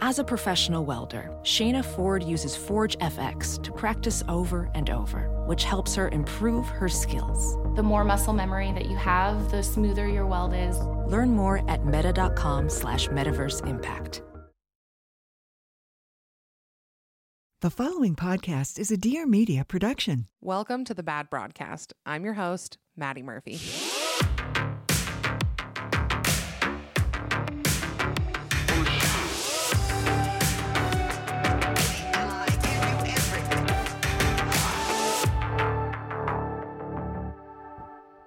As a professional welder, Shayna Ford uses Forge FX to practice over and over, which helps her improve her skills. The more muscle memory that you have, the smoother your weld is. Learn more at meta.com slash metaverse impact. The following podcast is a Dear Media production. Welcome to the Bad Broadcast. I'm your host, Maddie Murphy.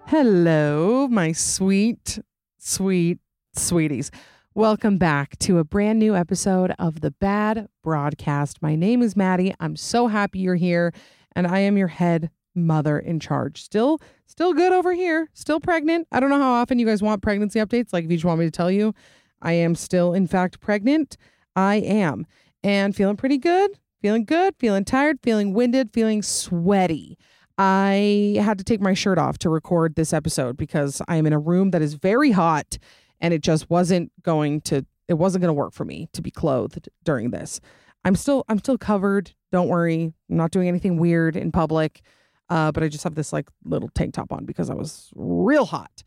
Hello, my sweet, sweet, sweeties. Welcome back to a brand new episode of the Bad Broadcast. My name is Maddie. I'm so happy you're here, and I am your head mother in charge. Still, still good over here. Still pregnant. I don't know how often you guys want pregnancy updates. Like, if you just want me to tell you, I am still, in fact, pregnant. I am, and feeling pretty good. Feeling good. Feeling tired. Feeling winded. Feeling sweaty. I had to take my shirt off to record this episode because I am in a room that is very hot and it just wasn't going to it wasn't going to work for me to be clothed during this. I'm still I'm still covered. Don't worry. I'm not doing anything weird in public. Uh, but I just have this like little tank top on because I was real hot.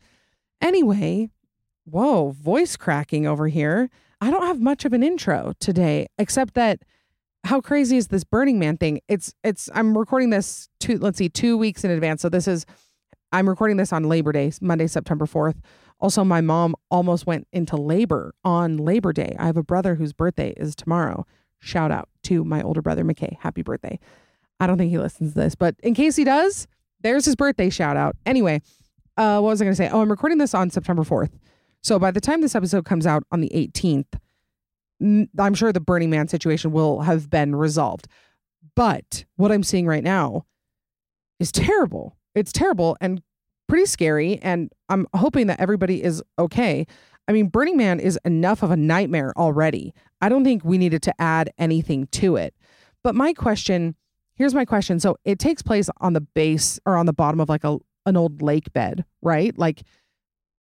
Anyway, whoa, voice cracking over here. I don't have much of an intro today, except that how crazy is this Burning Man thing? It's it's I'm recording this two let's see two weeks in advance. So this is I'm recording this on Labor Day, Monday, September 4th. Also, my mom almost went into labor on Labor Day. I have a brother whose birthday is tomorrow. Shout out to my older brother, McKay. Happy birthday. I don't think he listens to this, but in case he does, there's his birthday shout out. Anyway, uh, what was I going to say? Oh, I'm recording this on September 4th. So by the time this episode comes out on the 18th, I'm sure the Burning Man situation will have been resolved. But what I'm seeing right now is terrible. It's terrible and pretty scary. And I'm hoping that everybody is okay. I mean, Burning Man is enough of a nightmare already. I don't think we needed to add anything to it. But my question here's my question. So it takes place on the base or on the bottom of like a an old lake bed, right? Like,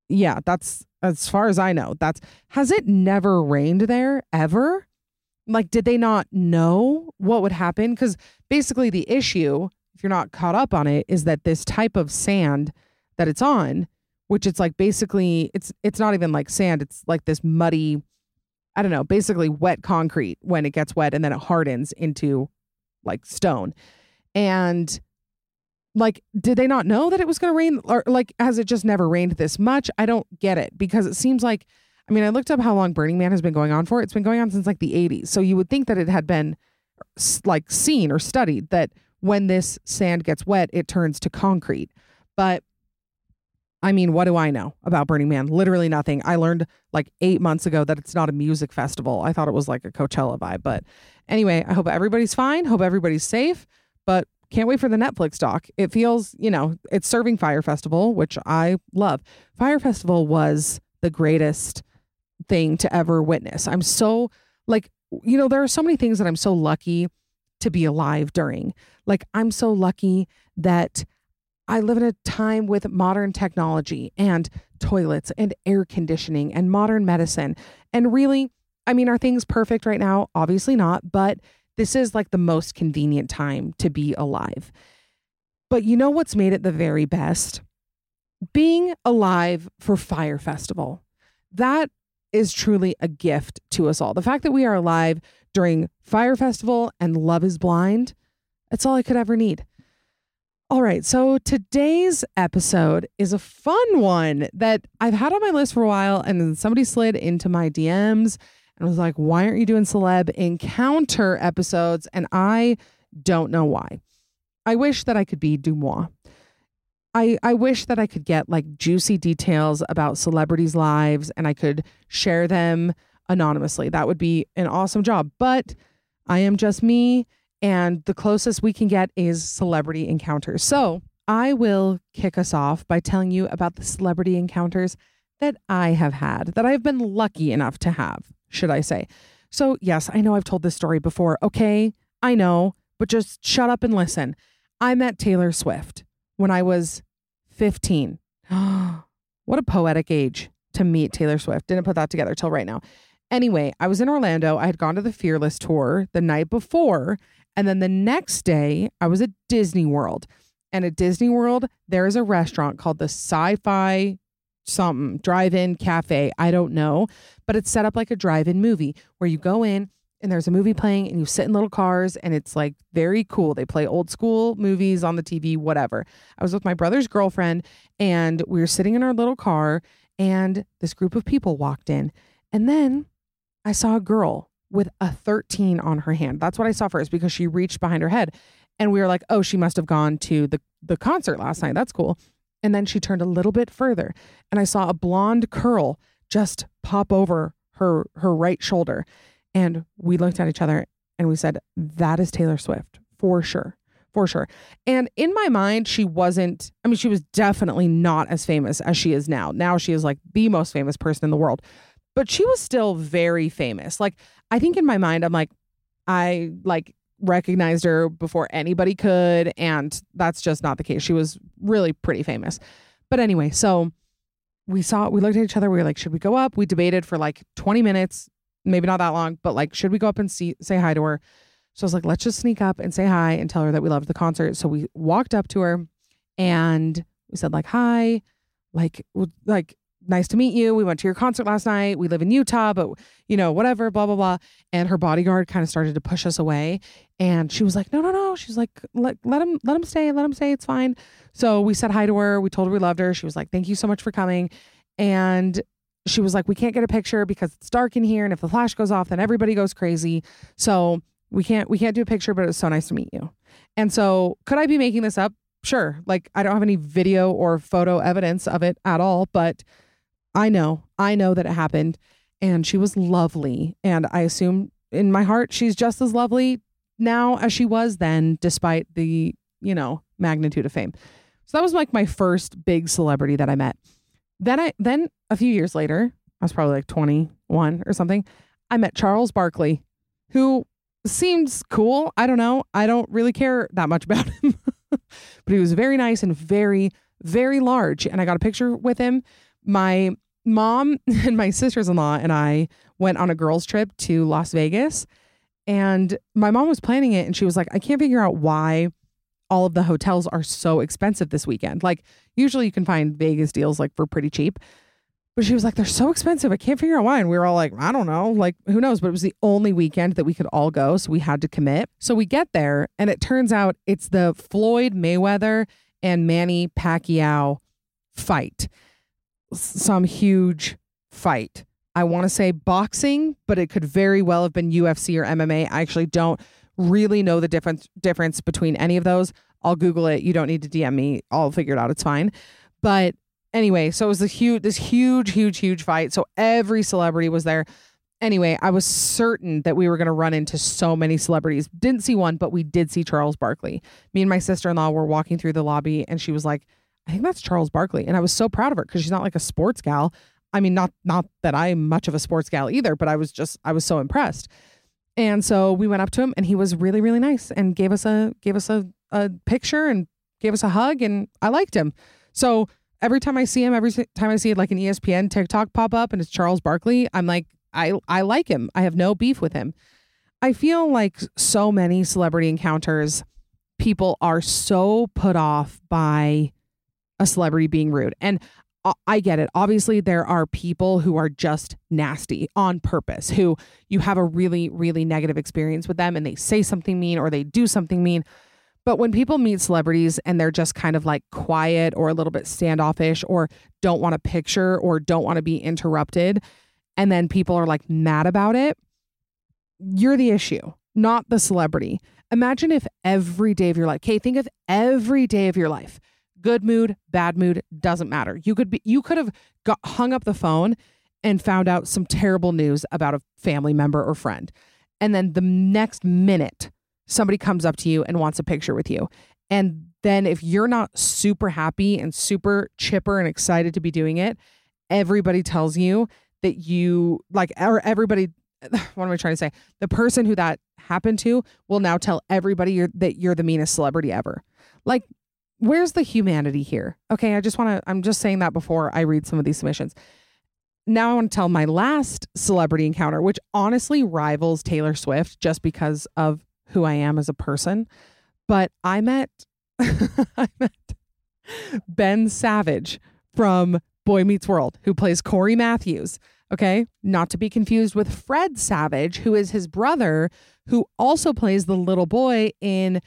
yeah, that's as far as I know. That's has it never rained there ever? Like, did they not know what would happen? Because basically, the issue, if you're not caught up on it, is that this type of sand that it's on, which it's like basically, it's it's not even like sand. It's like this muddy, I don't know, basically wet concrete when it gets wet and then it hardens into like stone. And like did they not know that it was going to rain or like has it just never rained this much? I don't get it because it seems like i mean i looked up how long burning man has been going on for. It's been going on since like the 80s so you would think that it had been like seen or studied that when this sand gets wet it turns to concrete. But i mean what do i know about burning man? Literally nothing. I learned like eight months ago that it's not a music festival. I thought it was like a coachella vibe. But anyway i hope everybody's fine hope everybody's safe but can't wait for the Netflix doc. It feels, you know, it's serving Fire Festival, which I love. Fire Festival was the greatest thing to ever witness. I'm so like, you know, there are so many things that I'm so lucky to be alive during. Like, I'm so lucky that I live in a time with modern technology and toilets and air conditioning and modern medicine. And really, I mean, are things perfect right now? Obviously not, but this is like the most convenient time to be alive. But you know what's made it the very best? Being alive for Fire Festival. That is truly a gift to us all. The fact that we are alive during Fire Festival and Love is Blind, that's all I could ever need. All right, so today's episode is a fun one that I've had on my list for a while, and then somebody slid into my DMs and I was like, why aren't you doing celeb encounter episodes? And I don't know why. I wish that I could be DeuxMoi. I, I wish that I could get like juicy details about celebrities' lives and I could share them anonymously. That would be an awesome job. But I am just me, and the closest we can get is celebrity encounters. So I will kick us off by telling you about the celebrity encounters that I have had, that I've been lucky enough to have, should I say. So, yes, I know I've told this story before. Okay, I know, but just shut up and listen. I met Taylor Swift when I was 15. what a poetic age to meet Taylor Swift. Didn't put that together till right now. Anyway, I was in Orlando. I had gone to the Fearless tour the night before. And then the next day, I was at Disney World. And at Disney World, there is a restaurant called the Sci Fi something drive in cafe. I don't know, but it's set up like a drive in movie where you go in and there's a movie playing and you sit in little cars and it's like very cool. They play old school movies on the TV, whatever. I was with my brother's girlfriend and we were sitting in our little car and this group of people walked in. And then I saw a girl with a 13 on her hand. That's what I saw first because she reached behind her head. And we were like, oh, she must have gone to the, the concert last night. That's cool. And then she turned a little bit further and I saw a blonde curl just pop over her her right shoulder. And we looked at each other and we said, That is Taylor Swift for sure. For sure. And in my mind, she wasn't, I mean, she was definitely not as famous as she is now. Now she is like the most famous person in the world, but she was still very famous. Like, I think in my mind, I'm like, I like recognized her before anybody could. And that's just not the case. She was really pretty famous. But anyway, so we saw, we looked at each other. We were like, should we go up? We debated for like 20 minutes, maybe not that long, but like, should we go up and see, say hi to her? So I was like, let's just sneak up and say hi and tell her that we loved the concert. So we walked up to her and we said like, hi, like, like nice to meet you. We went to your concert last night. We live in Utah, but you know, whatever, blah, blah, blah. And her bodyguard kind of started to push us away. And she was like, no, no, no. She's like, let, let him, let him stay. Let him stay. It's fine. So we said hi to her. We told her we loved her. She was like, thank you so much for coming. And she was like, we can't get a picture because it's dark in here. And if the flash goes off, then everybody goes crazy. So we can't, we can't do a picture, but it was so nice to meet you. And so could I be making this up? Sure. Like I don't have any video or photo evidence of it at all, but I know, I know that it happened. And she was lovely. And I assume in my heart, she's just as lovely now as she was then, despite the, you know, magnitude of fame. So that was like my first big celebrity that I met. Then I, then a few years later, I was probably like 21 or something. I met Charles Barkley, who seems cool. I don't know. I don't really care that much about him, but he was very nice and very, very large. And I got a picture with him. My mom and my sisters in law and I went on a girls' trip to Las Vegas. And my mom was planning it and she was like, I can't figure out why all of the hotels are so expensive this weekend. Like, usually you can find Vegas deals like for pretty cheap. But she was like, they're so expensive. I can't figure out why. And we were all like, I don't know. Like, who knows? But it was the only weekend that we could all go. So we had to commit. So we get there and it turns out it's the Floyd Mayweather and Manny Pacquiao fight some huge fight. I want to say boxing, but it could very well have been UFC or MMA. I actually don't really know the difference difference between any of those. I'll Google it. You don't need to DM me. I'll figure it out. It's fine. But anyway, so it was a huge, this huge, huge, huge fight. So every celebrity was there. Anyway, I was certain that we were going to run into so many celebrities. Didn't see one, but we did see Charles Barkley. Me and my sister in law were walking through the lobby, and she was like, I think that's Charles Barkley. And I was so proud of her because she's not like a sports gal. I mean, not not that I'm much of a sports gal either, but I was just I was so impressed. And so we went up to him and he was really, really nice and gave us a gave us a, a picture and gave us a hug and I liked him. So every time I see him, every time I see like an ESPN TikTok pop up and it's Charles Barkley, I'm like, I I like him. I have no beef with him. I feel like so many celebrity encounters, people are so put off by a celebrity being rude. And I get it. Obviously, there are people who are just nasty on purpose, who you have a really, really negative experience with them and they say something mean or they do something mean. But when people meet celebrities and they're just kind of like quiet or a little bit standoffish or don't want a picture or don't want to be interrupted, and then people are like mad about it, you're the issue, not the celebrity. Imagine if every day of your life, okay, think of every day of your life good mood, bad mood, doesn't matter. You could be you could have got hung up the phone and found out some terrible news about a family member or friend. And then the next minute, somebody comes up to you and wants a picture with you. And then if you're not super happy and super chipper and excited to be doing it, everybody tells you that you like, or everybody, what am I trying to say? The person who that happened to will now tell everybody you're, that you're the meanest celebrity ever. Like, where's the humanity here? Okay, I just want to, I'm just saying that before I read some of these submissions. Now I want to tell my last celebrity encounter, which honestly rivals Taylor Swift just because of who I am as a person. But I met, I met Ben Savage from Boy Meets World, who plays Cory Matthews. Okay. Not to be confused with Fred Savage, who is his brother, who also plays the little boy in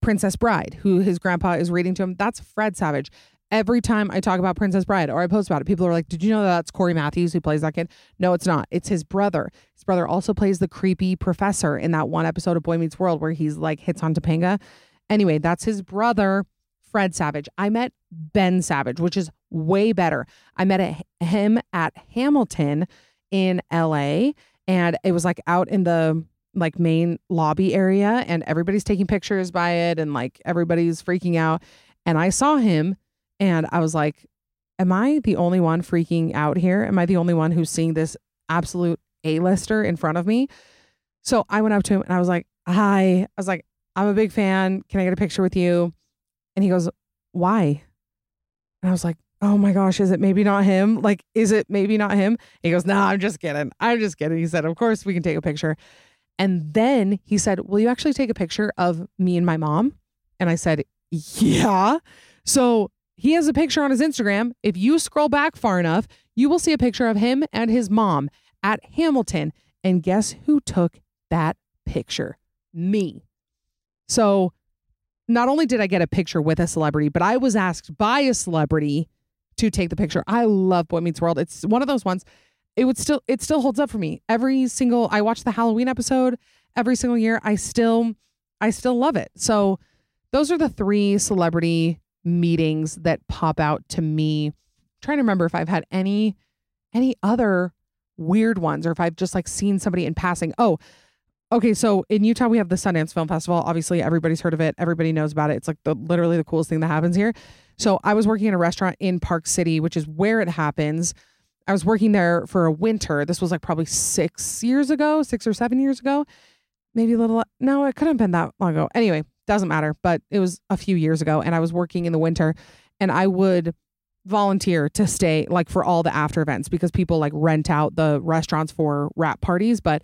Princess Bride, who his grandpa is reading to him. That's Fred Savage. Every time I talk about Princess Bride or I post about it, people are like, Did you know that that's Cory Matthews who plays that kid? No, it's not. It's his brother. His brother also plays the creepy professor in that one episode of Boy Meets World where he's like hits on Topanga. Anyway, that's his brother, Fred Savage. I met Ben Savage, which is way better. I met him at Hamilton in LA and it was like out in the like main lobby area and everybody's taking pictures by it and like everybody's freaking out and I saw him and I was like am I the only one freaking out here? Am I the only one who's seeing this absolute A-lister in front of me? So I went up to him and I was like, "Hi." I was like, "I'm a big fan. Can I get a picture with you?" And he goes, "Why?" And I was like, oh my gosh, is it maybe not him? Like, is it maybe not him? He goes, no, nah, I'm just kidding. I'm just kidding. He said, of course we can take a picture. And then he said, will you actually take a picture of me and my mom? And I said, yeah. So he has a picture on his Instagram. If you scroll back far enough, you will see a picture of him and his mom at Hamilton. And guess who took that picture? Me. So not only did I get a picture with a celebrity, but I was asked by a celebrity to take the picture. I love Boy Meets World. It's one of those ones. It would still it still holds up for me. Every single I watch the Halloween episode every single year. I still I still love it. So those are the three celebrity meetings that pop out to me. I'm trying to remember if I've had any any other weird ones or if I've just like seen somebody in passing. Oh, okay. So in Utah, we have the Sundance Film Festival. Obviously, everybody's heard of it. Everybody knows about it. It's like the literally the coolest thing that happens here. So I was working in a restaurant in Park City, which is where it happens. I was working there for a winter. This was like probably six years ago, six or seven years ago, maybe a little. No, it couldn't have been that long ago. Anyway, doesn't matter. But it was a few years ago, and I was working in the winter, and I would volunteer to stay like for all the after events because people like rent out the restaurants for wrap parties, but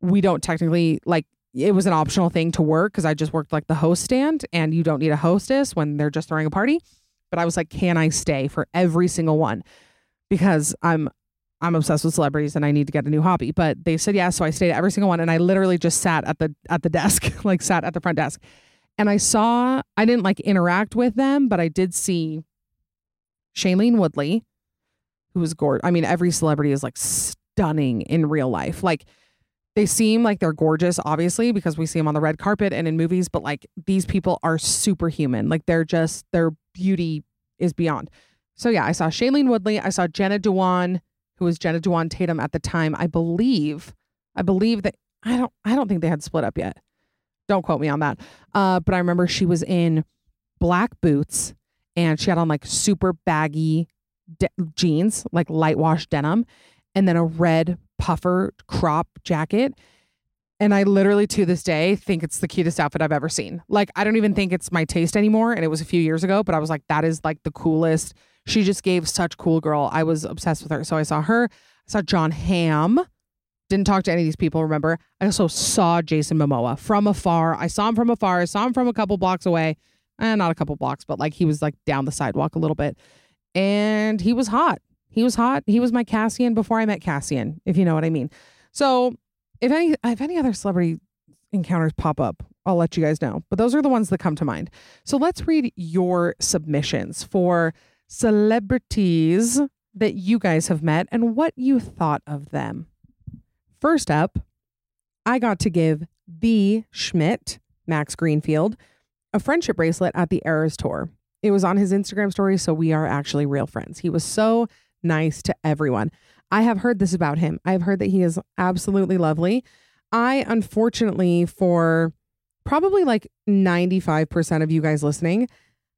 we don't technically like it was an optional thing to work because I just worked like the host stand and you don't need a hostess when they're just throwing a party. But I was like, can I stay for every single one? Because I'm I'm obsessed with celebrities and I need to get a new hobby. But they said yes, so I stayed at every single one and I literally just sat at the at the desk, like sat at the front desk. And I saw I didn't like interact with them, but I did see Shailene Woodley, who was gorgeous. I mean, every celebrity is like stunning in real life. Like they seem like they're gorgeous, obviously, because we see them on the red carpet and in movies, but like these people are superhuman. Like they're just, their beauty is beyond. So yeah, I saw Shailene Woodley. I saw Jenna Dewan, who was Jenna Dewan Tatum at the time. I believe, I believe that, I don't, I don't think they had split up yet. Don't quote me on that. Uh, but I remember she was in black boots and she had on like super baggy de- jeans, like light wash denim, and then a red puffer crop jacket. And I literally to this day think it's the cutest outfit I've ever seen. Like, I don't even think it's my taste anymore. And it was a few years ago, but I was like, that is like the coolest. She just gave such cool girl. I was obsessed with her. So I saw her. I saw Jon Hamm. Didn't talk to any of these people, remember? I also saw Jason Momoa from afar. I saw him from afar. I saw him from a couple blocks away. Eh, not a couple blocks, but like he was like down the sidewalk a little bit. And he was hot. He was hot. He was my Cassian before I met Cassian, if you know what I mean. So if any if any other celebrity encounters pop up, I'll let you guys know. But those are the ones that come to mind. So let's read your submissions for celebrities that you guys have met and what you thought of them. First up, I got to give the Schmidt, Max Greenfield, a friendship bracelet at the Eras tour. It was on his Instagram story, so we are actually real friends. He was so nice to everyone. I have heard this about him. I have heard that he is absolutely lovely. I, unfortunately, for probably like 95% of you guys listening,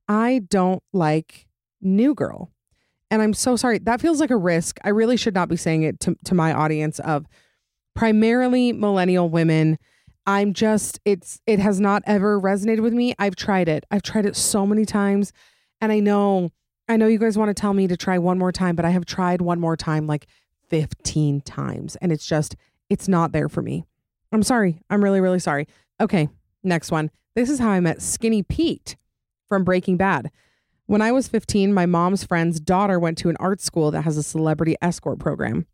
I don't like New Girl. And I'm so sorry. That feels like a risk. I really should not be saying it to, to my audience of primarily millennial women. I'm just, it's, it has not ever resonated with me. I've tried it. I've tried it so many times. And I know, I know you guys want to tell me to try one more time, but I have tried one more time like 15 times. And it's just, it's not there for me. I'm sorry. I'm really, really sorry. Okay. Next one. This is how I met Skinny Pete from Breaking Bad. When I was 15, my mom's friend's daughter went to an art school that has a celebrity escort program,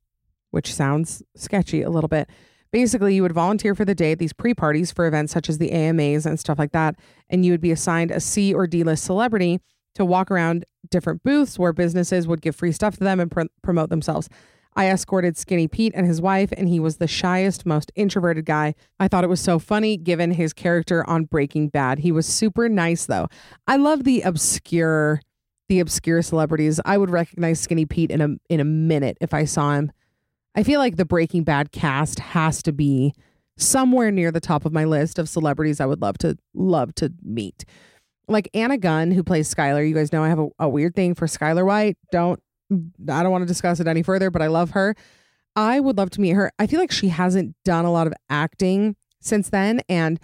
which sounds sketchy a little bit. Basically, you would volunteer for the day at these pre parties for events such as the AMAs and stuff like that. And you would be assigned a C or D list celebrity to walk around different booths where businesses would give free stuff to them and pr- promote themselves. I escorted Skinny Pete and his wife, and he was the shyest, most introverted guy. I thought it was so funny given his character on Breaking Bad. He was super nice though. I love the obscure the obscure celebrities. I would recognize Skinny Pete in a in a minute if I saw him. I feel like the Breaking Bad cast has to be somewhere near the top of my list of celebrities I would love to love to meet. Like Anna Gunn, who plays Skyler. You guys know I have a, a weird thing for Skyler White. Don't I don't want to discuss it any further, but I love her. I would love to meet her. I feel like she hasn't done a lot of acting since then. And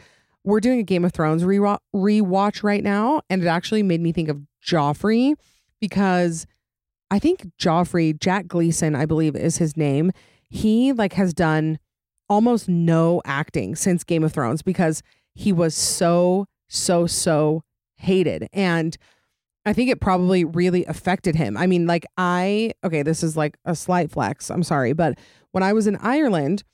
we're doing a Game of Thrones re- rewatch right now. And it actually made me think of Joffrey because I think Joffrey, Jack Gleeson, I believe is his name. He like has done almost no acting since Game of Thrones because he was so, so, so hated. And I think it probably really affected him. I mean, like, I, okay, this is like a slight flex. I'm sorry. But when I was in Ireland,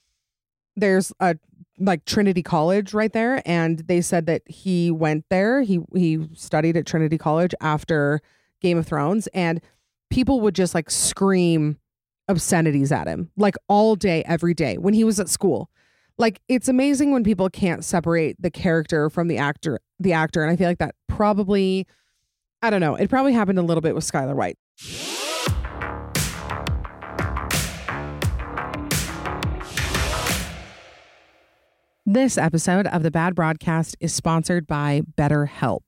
there's a like Trinity College right there. And they said that he went there. He, he studied at Trinity College after Game of Thrones. And people would just like scream obscenities at him like all day, every day when he was at school. Like, it's amazing when people can't separate the character from the actor, the actor. And I feel like that probably I don't know. It probably happened a little bit with Skyler White. This episode of the Bad Broadcast is sponsored by BetterHelp.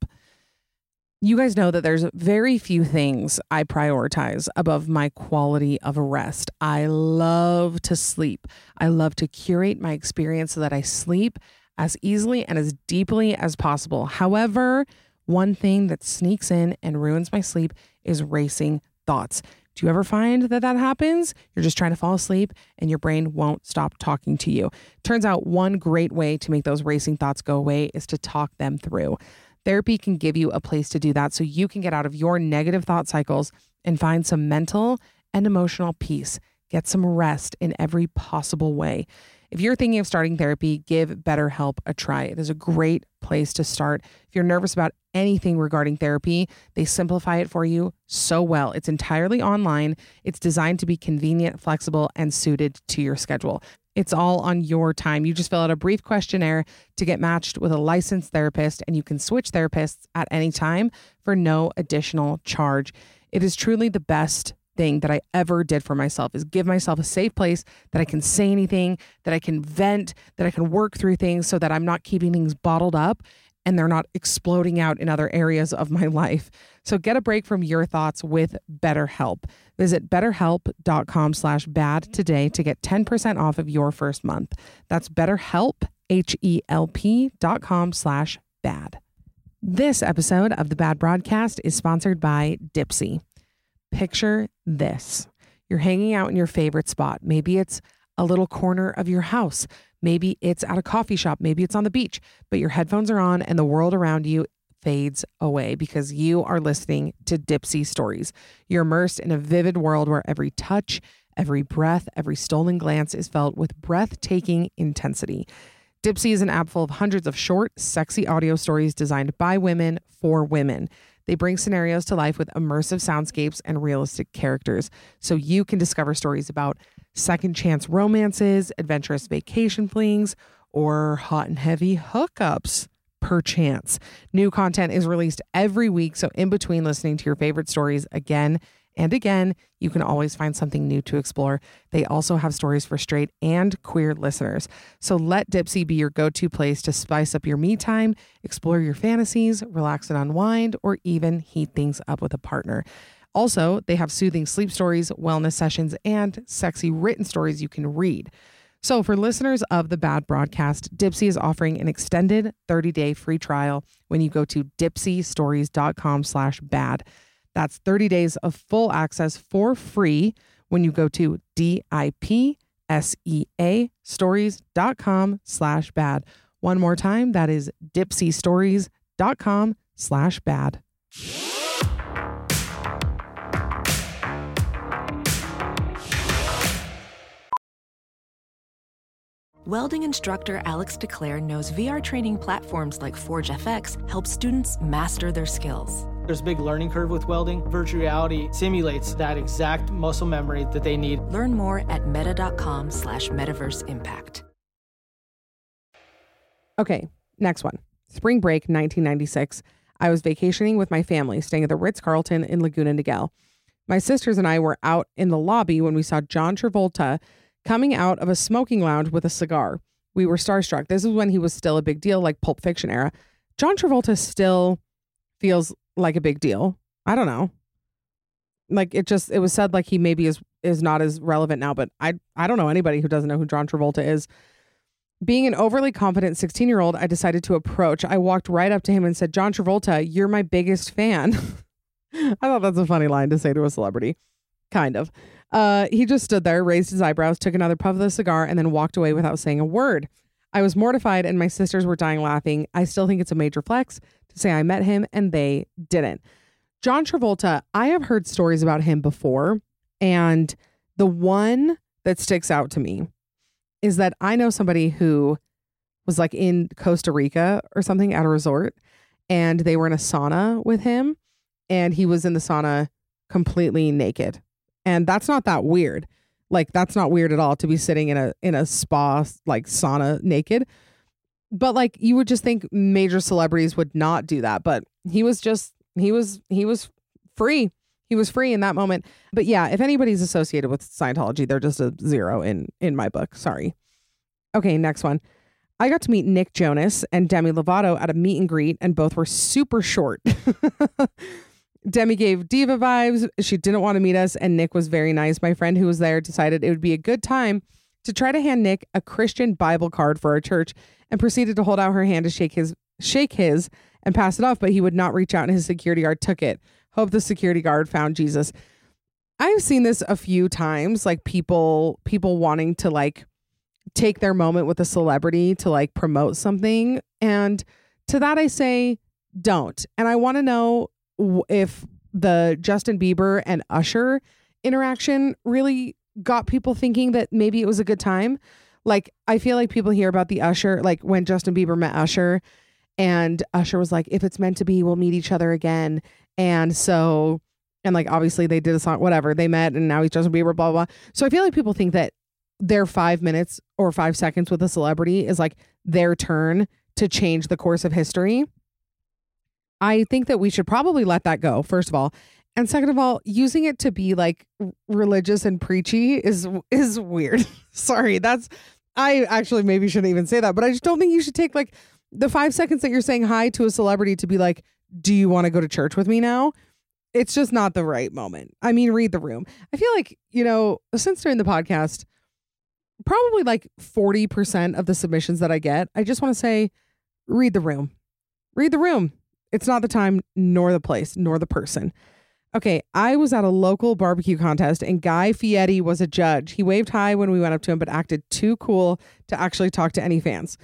You guys know that there's very few things I prioritize above my quality of rest. I love to sleep. I love to curate my experience so that I sleep as easily and as deeply as possible. However, one thing that sneaks in and ruins my sleep is racing thoughts. Do you ever find that that happens? You're just trying to fall asleep and your brain won't stop talking to you. Turns out one great way to make those racing thoughts go away is to talk them through. Therapy can give you a place to do that so you can get out of your negative thought cycles and find some mental and emotional peace. Get some rest in every possible way. If you're thinking of starting therapy, give BetterHelp a try. It is a great place to start. If you're nervous about anything regarding therapy, they simplify it for you so well. It's entirely online, it's designed to be convenient, flexible, and suited to your schedule. It's all on your time. You just fill out a brief questionnaire to get matched with a licensed therapist, and you can switch therapists at any time for no additional charge. It is truly the best thing that I ever did for myself is give myself a safe place that I can say anything, that I can vent, that I can work through things so that I'm not keeping things bottled up and they're not exploding out in other areas of my life. So get a break from your thoughts with BetterHelp. Visit betterhelp.com slash bad today to get 10% off of your first month. That's betterhelp, H-E-L-P dot com slash bad. This episode of the Bad Broadcast is sponsored by Dipsea. Picture this. You're hanging out in your favorite spot. Maybe it's a little corner of your house. Maybe it's at a coffee shop. Maybe it's on the beach, but your headphones are on and the world around you fades away because you are listening to Dipsea stories. You're immersed in a vivid world where every touch, every breath, every stolen glance is felt with breathtaking intensity. Dipsea is an app full of hundreds of short, sexy audio stories designed by women for women. They bring scenarios to life with immersive soundscapes and realistic characters so you can discover stories about second chance romances, adventurous vacation flings, or hot and heavy hookups. Perchance. New content is released every week, so in between listening to your favorite stories again And again, you can always find something new to explore. They also have stories for straight and queer listeners. So let Dipsea be your go to place to spice up your me time, explore your fantasies, relax and unwind, or even heat things up with a partner. Also, they have soothing sleep stories, wellness sessions, and sexy written stories you can read. So, for listeners of the Bad Broadcast, Dipsea is offering an extended 30-day free trial when you go to dipseastories.com slash bad. That's 30 days of full access for free when you go to D-I-P-S-E-A stories.com slash bad. One more time, that is dipseastories.com slash bad. Welding instructor Alex DeClaire knows VR training platforms like Forge FX help students master their skills. There's a big learning curve with welding. Virtual reality simulates that exact muscle memory that they need. Learn more at meta.com slash metaverse impact. Okay, next one. Spring break 1996. I was vacationing with my family, staying at the Ritz Carlton in Laguna Niguel. My sisters and I were out in the lobby when we saw John Travolta coming out of a smoking lounge with a cigar. We were starstruck. This is when he was still a big deal, like Pulp Fiction era. John Travolta still feels like a big deal. I don't know. Like it just it was said like he maybe is is not as relevant now, but I I don't know anybody who doesn't know who John Travolta is. Being an overly confident 16 year old, I decided to approach. I walked right up to him and said, John Travolta, you're my biggest fan. I thought that's a funny line to say to a celebrity. Kind of. Uh, he just stood there, raised his eyebrows, took another puff of the cigar, and then walked away without saying a word. I was mortified, and my sisters were dying laughing. I still think it's a major flex to say I met him, and they didn't. John Travolta, I have heard stories about him before, and the one that sticks out to me is that I know somebody who was like in Costa Rica or something at a resort, and they were in a sauna with him, and he was in the sauna completely naked. And that's not that weird. Like that's not weird at all to be sitting in a in a spa like sauna naked. But like you would just think major celebrities would not do that, but he was just he was he was free. He was free in that moment. But yeah, if anybody's associated with Scientology, they're just a zero in in my book. Sorry. Okay, next one. I got to meet Nick Jonas and Demi Lovato at a meet and greet, and both were super short. Demi gave diva vibes. She didn't want to meet us, and Nick was very nice. My friend who was there decided it would be a good time to try to hand Nick a Christian Bible card for our church and proceeded to hold out her hand to shake his shake his and pass it off, but he would not reach out and his security guard took it. Hope the security guard found Jesus. I've seen this a few times, like people people wanting to like take their moment with a celebrity to like promote something. And to that I say, don't. And I want to know if the Justin Bieber and Usher interaction really got people thinking that maybe it was a good time. Like I feel like people hear about the Usher, like when Justin Bieber met Usher, and Usher was like, "If it's meant to be, we'll meet each other again." And so, and like obviously they did a song, whatever they met, and now he's Justin Bieber, blah blah. So I feel like people think that their five minutes or five seconds with a celebrity is like their turn to change the course of history. I think that we should probably let that go, first of all. And second of all, using it to be like religious and preachy is is weird. Sorry, that's I actually maybe shouldn't even say that, but I just don't think you should take like the 5 seconds that you're saying hi to a celebrity to be like, "Do you want to go to church with me now?" It's just not the right moment. I mean, read the room. I feel like, you know, since doing the podcast, probably like 40% of the submissions that I get, I just want to say read the room. Read the room. It's not the time, nor the place, nor the person. Okay, I was at a local barbecue contest and Guy Fieri was a judge. He waved hi when we went up to him, but acted too cool to actually talk to any fans.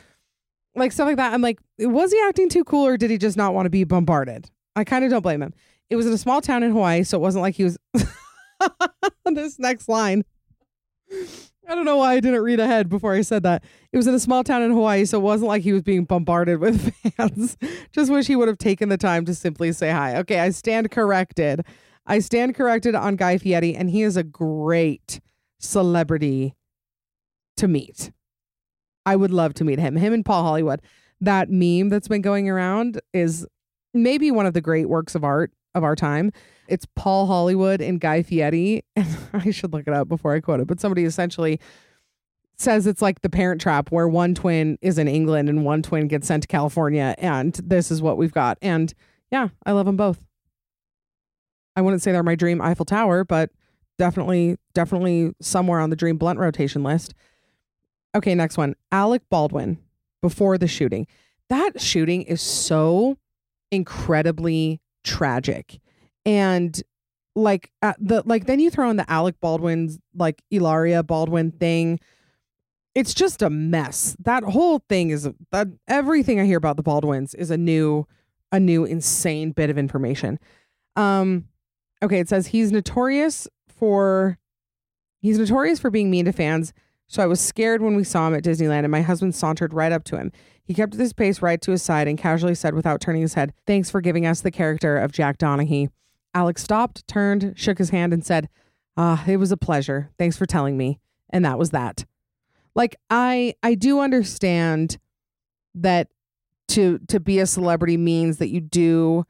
Like stuff like that. I'm like, was he acting too cool or did he just not want to be bombarded? I kind of don't blame him. It was in a small town in Hawaii, so it wasn't like he was this next line. I don't know why I didn't read ahead before I said that. It was in a small town in Hawaii, so it wasn't like he was being bombarded with fans. Just wish he would have taken the time to simply say hi. Okay, I stand corrected. I stand corrected on Guy Fieri, and he is a great celebrity to meet. I would love to meet him. Him and Paul Hollywood. That meme that's been going around is maybe one of the great works of art of our time. It's Paul Hollywood and Guy Fieri. And I should look it up before I quote it, but somebody essentially says it's like the parent trap where one twin is in England and one twin gets sent to California. And this is what we've got. And yeah, I love them both. I wouldn't say they're my dream Eiffel Tower, but definitely, definitely somewhere on the dream blunt rotation list. Okay, next one Alec Baldwin before the shooting. That shooting is so incredibly tragic. And like uh, the like then you throw in the Alec Baldwin's like Hilaria Baldwin thing. It's just a mess. That whole thing is that everything I hear about the Baldwins is a new a new insane bit of information. Um okay, it says he's notorious for he's notorious for being mean to fans. So I was scared when we saw him at Disneyland and my husband sauntered right up to him. He kept his pace right to his side and casually said without turning his head, "Thanks for giving us the character of Jack Donaghy." Alec stopped, turned, shook his hand, and said, Ah, it was a pleasure. Thanks for telling me. And that was that. Like I I do understand that to to be a celebrity means that you do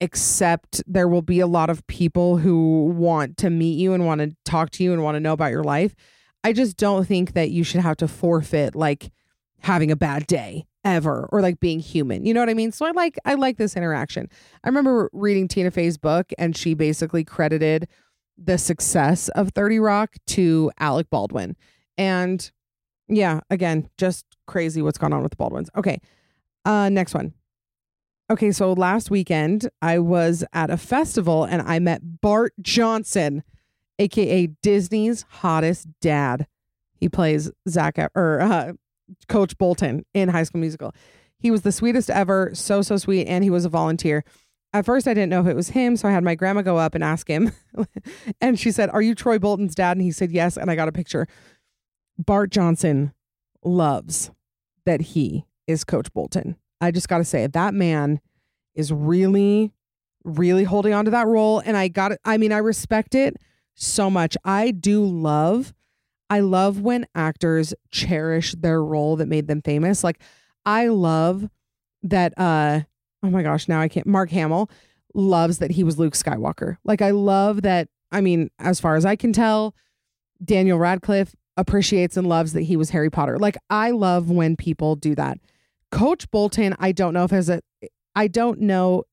accept there will be a lot of people who want to meet you and want to talk to you and want to know about your life. I just don't think that you should have to forfeit like having a bad day ever or like being human. You know what I mean? So I like I like this interaction. I remember reading Tina Fey's book and she basically credited the success of 30 Rock to Alec Baldwin. And yeah, again, just crazy what's going on with the Baldwins. Okay. Uh next one. Okay, so last weekend I was at a festival and I met Bart Johnson, aka Disney's hottest dad. He plays Zach or uh, Coach Bolton in High School Musical. He was the sweetest ever, so so sweet, and he was a volunteer. At first, I didn't know if it was him, so I had my grandma go up and ask him, and she said, "Are you Troy Bolton's dad?" And he said, "Yes." And I got a picture. Bart Johnson loves that he is Coach Bolton. I just got to say, that man is really, really holding on to that role. And I got it. I mean, I respect it so much. I do love, I love when actors cherish their role that made them famous. Like, I love that, uh, oh my gosh, now I can't, Mark Hamill loves that he was Luke Skywalker. Like, I love that. I mean, as far as I can tell, Daniel Radcliffe appreciates and loves that he was Harry Potter. Like, I love when people do that. Coach Bolton, I don't know if has a I don't know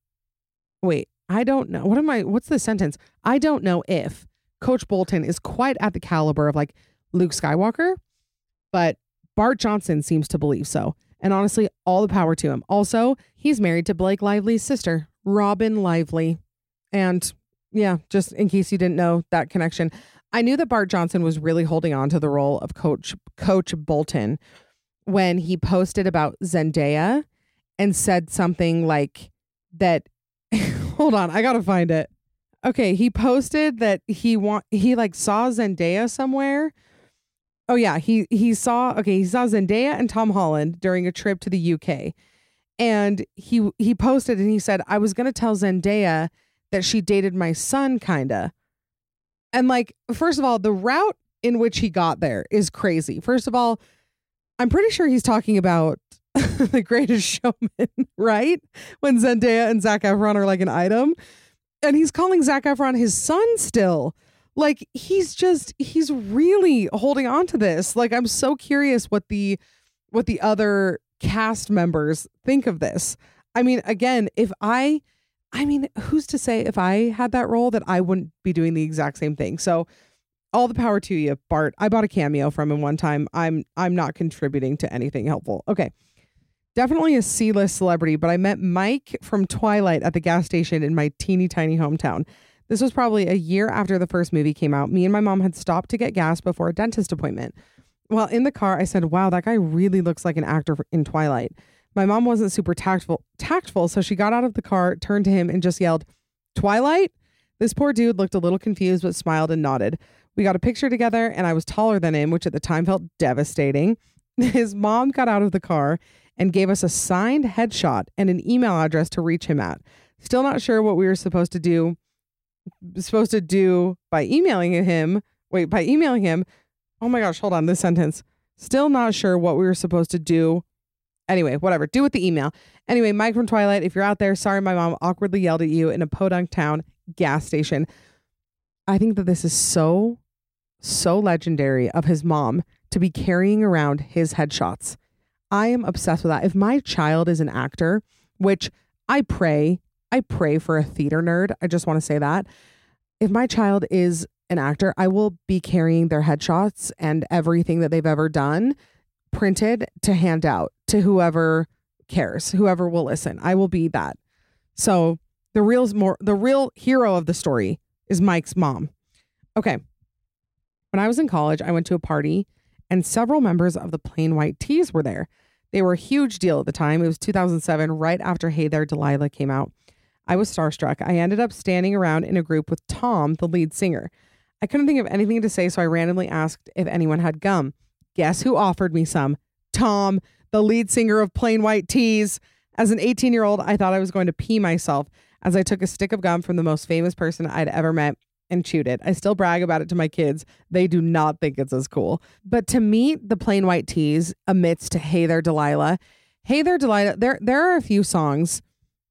wait, I don't know. What am I what's the sentence? I don't know if Coach Bolton is quite at the caliber of like Luke Skywalker, but Bart Johnson seems to believe so. And honestly, all the power to him. Also, he's married to Blake Lively's sister, Robin Lively. And yeah, just in case you didn't know that connection, I knew that Bart Johnson was really holding on to the role of Coach Coach Bolton when he posted about Zendaya and said something like that hold on, I got to find it. Okay, he posted that he want he like saw Zendaya somewhere. Oh yeah, he he saw okay, he saw Zendaya and Tom Holland during a trip to the UK. And he he posted and he said, "I was going to tell Zendaya that she dated my son kinda." And like first of all, the route in which he got there is crazy. First of all, I'm pretty sure he's talking about the greatest showman, right? When Zendaya and Zac Efron are like an item. And he's calling Zac Efron his son still. Like he's just he's really holding on to this. Like I'm so curious what the what the other cast members think of this. I mean, again, if I I mean, who's to say if I had that role that I wouldn't be doing the exact same thing. So all the power to you, Bart. I bought a cameo from him one time. I'm I'm not contributing to anything helpful. Okay. Definitely a C-list celebrity, but I met Mike from Twilight at the gas station in my teeny tiny hometown. This was probably a year after the first movie came out. Me and my mom had stopped to get gas before a dentist appointment. While in the car, I said, "Wow, that guy really looks like an actor in Twilight." My mom wasn't super tactful, tactful, so she got out of the car, turned to him, and just yelled, "Twilight!" This poor dude looked a little confused, but smiled and nodded. We got a picture together, and I was taller than him, which at the time felt devastating. His mom got out of the car and gave us a signed headshot and an email address to reach him at. Still not sure what we were supposed to do supposed to do by emailing him. Wait, by emailing him. Oh my gosh, hold on this sentence. Still not sure what we were supposed to do Anyway, whatever. Do with the email. Anyway, Mike from Twilight, if you're out there, sorry my mom awkwardly yelled at you in a podunk town gas station. I think that this is so, so legendary of his mom to be carrying around his headshots. I am obsessed with that. If my child is an actor, which I pray, I pray for a theater nerd. I just want to say that. If my child is an actor, I will be carrying their headshots and everything that they've ever done printed to hand out to whoever cares, whoever will listen. I will be that. So the real more the real hero of the story is Mike's mom. Okay. When I was in college, I went to a party and several members of the Plain White T's were there. They were a huge deal at the time. It was 2007, right after Hey There Delilah came out. I was starstruck. I ended up standing around in a group with Tom, the lead singer. I couldn't think of anything to say, so I randomly asked if anyone had gum. Guess who offered me some? Tom, the lead singer of Plain White T's. As an 18 year old, I thought I was going to pee myself as I took a stick of gum from the most famous person I'd ever met and chewed it. I still brag about it to my kids. They do not think it's as cool. But to meet the Plain White T's amidst Hey There Delilah, Hey There Delilah, there there are a few songs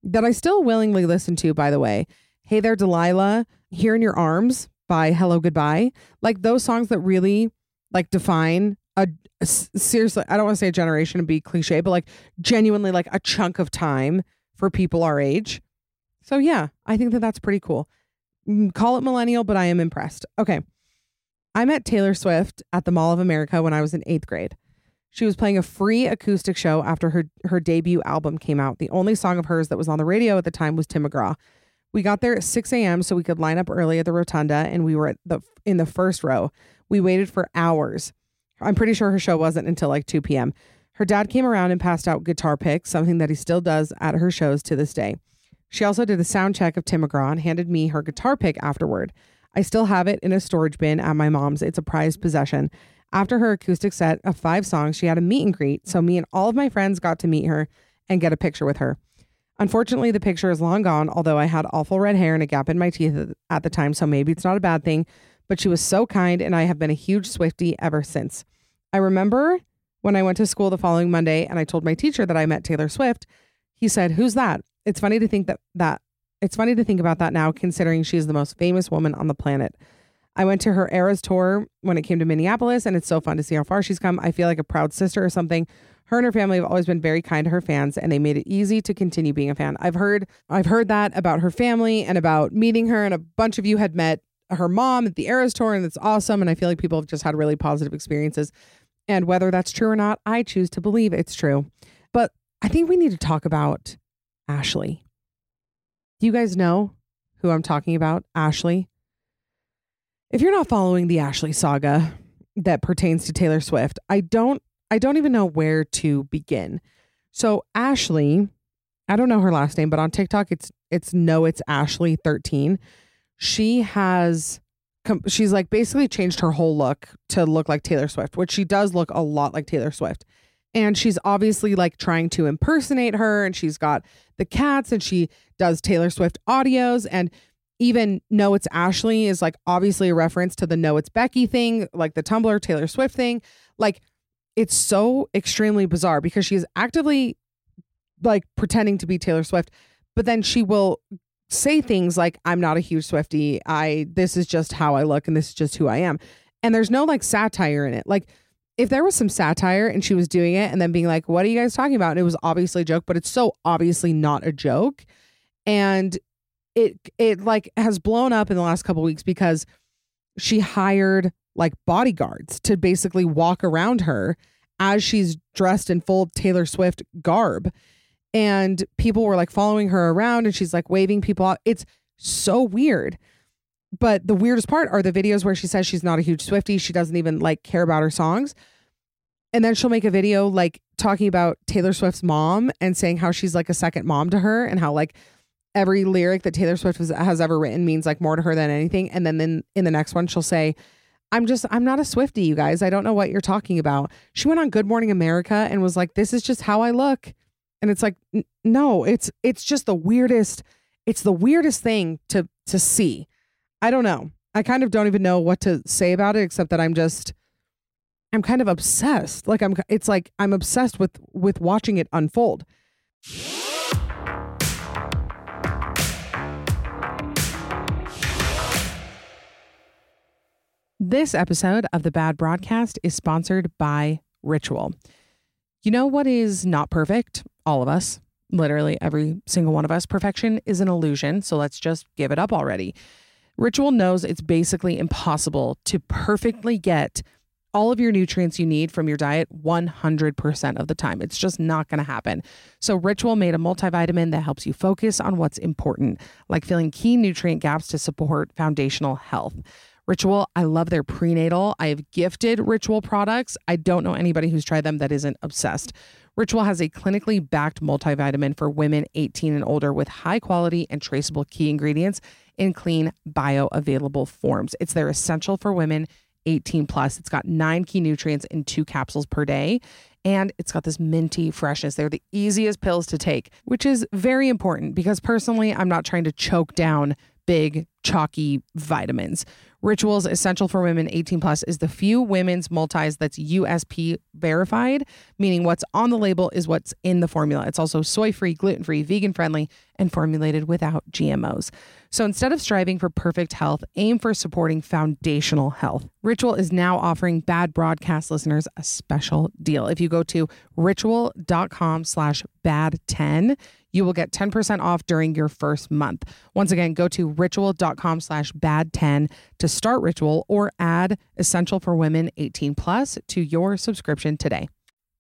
that I still willingly listen to, by the way. Hey There Delilah, Here in Your Arms by Hellogoodbye. Like those songs that really like define a seriously, I don't want to say a generation and be cliche, but like genuinely like a chunk of time for people our age. So yeah, I think that that's pretty cool. Mm, call it millennial, but I am impressed. Okay. I met Taylor Swift at the Mall of America when I was in eighth grade. She was playing a free acoustic show after her, her debut album came out. The only song of hers that was on the radio at the time was Tim McGraw. We got there at 6 a.m. so we could line up early at the rotunda, and we were at the in the first row. We waited for hours. I'm pretty sure her show wasn't until like 2 p.m. Her dad came around and passed out guitar picks, something that he still does at her shows to this day. She also did a sound check of Tim McGraw and handed me her guitar pick afterward. I still have it in a storage bin at my mom's. It's a prized possession. After her acoustic set of five songs, she had a meet and greet, so me and all of my friends got to meet her and get a picture with her. Unfortunately, the picture is long gone, although I had awful red hair and a gap in my teeth at the time, so maybe it's not a bad thing. But she was so kind, and I have been a huge Swiftie ever since. I remember when I went to school the following Monday and I told my teacher that I met Taylor Swift. He said, Who's that? It's funny to think that that it's funny to think about that now, considering she is the most famous woman on the planet. I went to her Eras tour when it came to Minneapolis, and it's so fun to see how far she's come. I feel like a proud sister or something. Her and her family have always been very kind to her fans, and they made it easy to continue being a fan. I've heard I've heard that about her family and about meeting her, and a bunch of you had met her mom at the Eras tour, and it's awesome. And I feel like people have just had really positive experiences. And whether that's true or not, I choose to believe it's true. But I think we need to talk about Ashley. Do you guys know who I'm talking about? Ashley. If you're not following the Ashley saga that pertains to Taylor Swift, I don't I don't even know where to begin. So Ashley, I don't know her last name, but on TikTok it's it's no it's Ashley 13. She has she's like basically changed her whole look to look like Taylor Swift, which she does look a lot like Taylor Swift. And she's obviously like trying to impersonate her and she's got the cats and she does Taylor Swift audios and even know it's Ashley is like obviously a reference to the know it's Becky thing, like the Tumblr Taylor Swift thing. Like it's so extremely bizarre because she is actively like pretending to be Taylor Swift, but then she will say things like I'm not a huge Swiftie. I this is just how I look and this is just who I am. And there's no like satire in it. Like if there was some satire and she was doing it and then being like, "What are you guys talking about?" and it was obviously a joke, but it's so obviously not a joke. And it it like has blown up in the last couple weeks because she hired like bodyguards to basically walk around her as she's dressed in full Taylor Swift garb. And people were like following her around and she's like waving people out. It's so weird. But the weirdest part are the videos where she says she's not a huge Swiftie. She doesn't even like care about her songs. And then she'll make a video like talking about Taylor Swift's mom and saying how she's like a second mom to her and how like every lyric that Taylor Swift has, has ever written means like more to her than anything. And then then in the next one, she'll say, I'm just, I'm not a Swiftie, you guys. I don't know what you're talking about. She went on Good Morning America and was like, this is just how I look. And it's like, n- no, it's, it's just the weirdest, it's the weirdest thing to, to see. I don't know. I kind of don't even know what to say about it, except that I'm just, I'm kind of obsessed. Like I'm it's like I'm obsessed with with watching it unfold. This episode of the Bad Broadcast is sponsored by Ritual. You know what is not perfect? All of us, literally every single one of us. Perfection is an illusion, so let's just give it up already. Ritual knows it's basically impossible to perfectly get all of your nutrients you need from your diet 100% of the time. It's just not going to happen. So, Ritual made a multivitamin that helps you focus on what's important, like filling key nutrient gaps to support foundational health. Ritual, I love their prenatal. I have gifted Ritual products. I don't know anybody who's tried them that isn't obsessed. Ritual has a clinically backed multivitamin for women 18 and older with high quality and traceable key ingredients in clean, bioavailable forms. It's their essential for women 18 plus. It's got nine key nutrients in two capsules per day. And it's got this minty freshness. They're the easiest pills to take, which is very important because personally, I'm not trying to choke down big, chalky vitamins. Rituals Essential for Women 18 Plus is the few women's multis that's USP verified, meaning what's on the label is what's in the formula. It's also soy free, gluten free, vegan friendly, and formulated without GMOs. So instead of striving for perfect health, aim for supporting foundational health. Ritual is now offering bad broadcast listeners a special deal. If you go to ritual.com slash bad 10, you will get 10% off during your first month. Once again, go to ritual.com slash bad 10 to start Ritual or add Essential for Women 18 plus to your subscription today.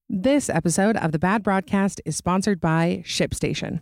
This episode of the Bad Broadcast is sponsored by ShipStation.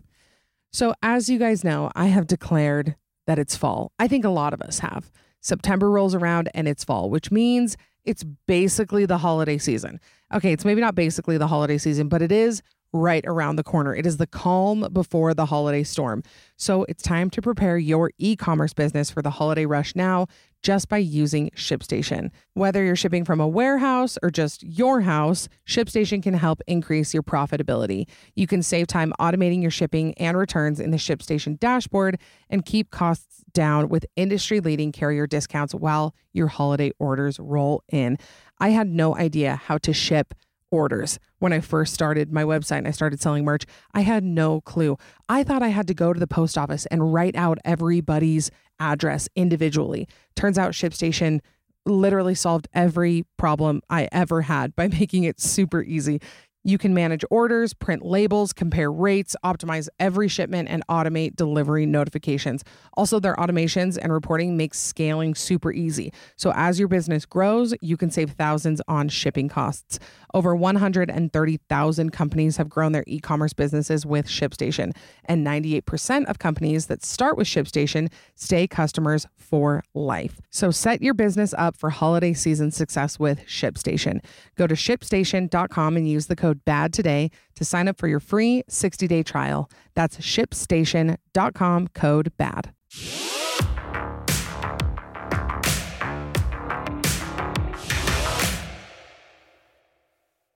So, as you guys know, I have declared that it's fall. I think a lot of us have. September rolls around and it's fall, which means it's basically the holiday season. Okay, it's maybe not basically the holiday season, but it is right around the corner. It is the calm before the holiday storm. So it's time to prepare your e commerce business for the holiday rush now just by using ShipStation. Whether you're shipping from a warehouse or just your house, ShipStation can help increase your profitability. You can save time automating your shipping and returns in the ShipStation dashboard and keep costs down with industry leading carrier discounts while your holiday orders roll in. I had no idea how to ship orders when I first started my website and I started selling merch. I had no clue. I thought I had to go to the post office and write out everybody's address individually. Turns out ShipStation literally solved every problem I ever had by making it super easy. You can manage orders, print labels, compare rates, optimize every shipment, and automate delivery notifications. Also, their automations and reporting makes scaling super easy. So, as your business grows, you can save thousands on shipping costs. Over 130,000 companies have grown their e commerce businesses with ShipStation, and 98% of companies that start with ShipStation stay customers for life. So, set your business up for holiday season success with ShipStation. Go to shipstation.com and use the code code BAD today to sign up for your free 60 day trial. That's shipstation.com code BAD.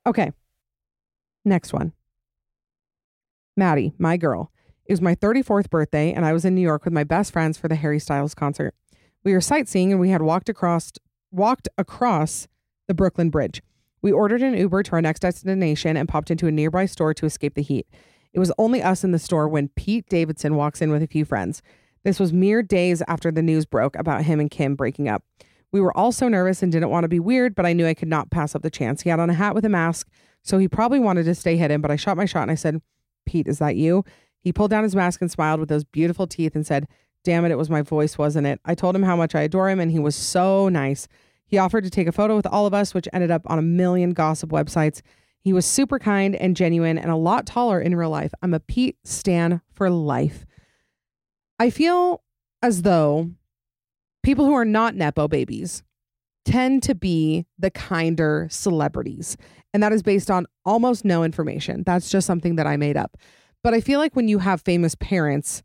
Okay. Next one. Maddie, my girl. It was my 34th birthday, and I was in New York with my best friends for the Harry Styles concert. We were sightseeing and we had walked across walked across the Brooklyn Bridge. We ordered an Uber to our next destination and popped into a nearby store to escape the heat. It was only us in the store when Pete Davidson walks in with a few friends. This was mere days after the news broke about him and Kim breaking up. We were all so nervous and didn't want to be weird, but I knew I could not pass up the chance. He had on a hat with a mask, so he probably wanted to stay hidden, but I shot my shot and I said, Pete, is that you? He pulled down his mask and smiled with those beautiful teeth and said, Damn it, it was my voice, wasn't it? I told him how much I adore him, and he was so nice. He offered to take a photo with all of us, which ended up on a million gossip websites. He was super kind and genuine and a lot taller in real life. I'm a Pete Stan for life. I feel as though people who are not Nepo babies tend to be the kinder celebrities. And that is based on almost no information. That's just something that I made up. But I feel like when you have famous parents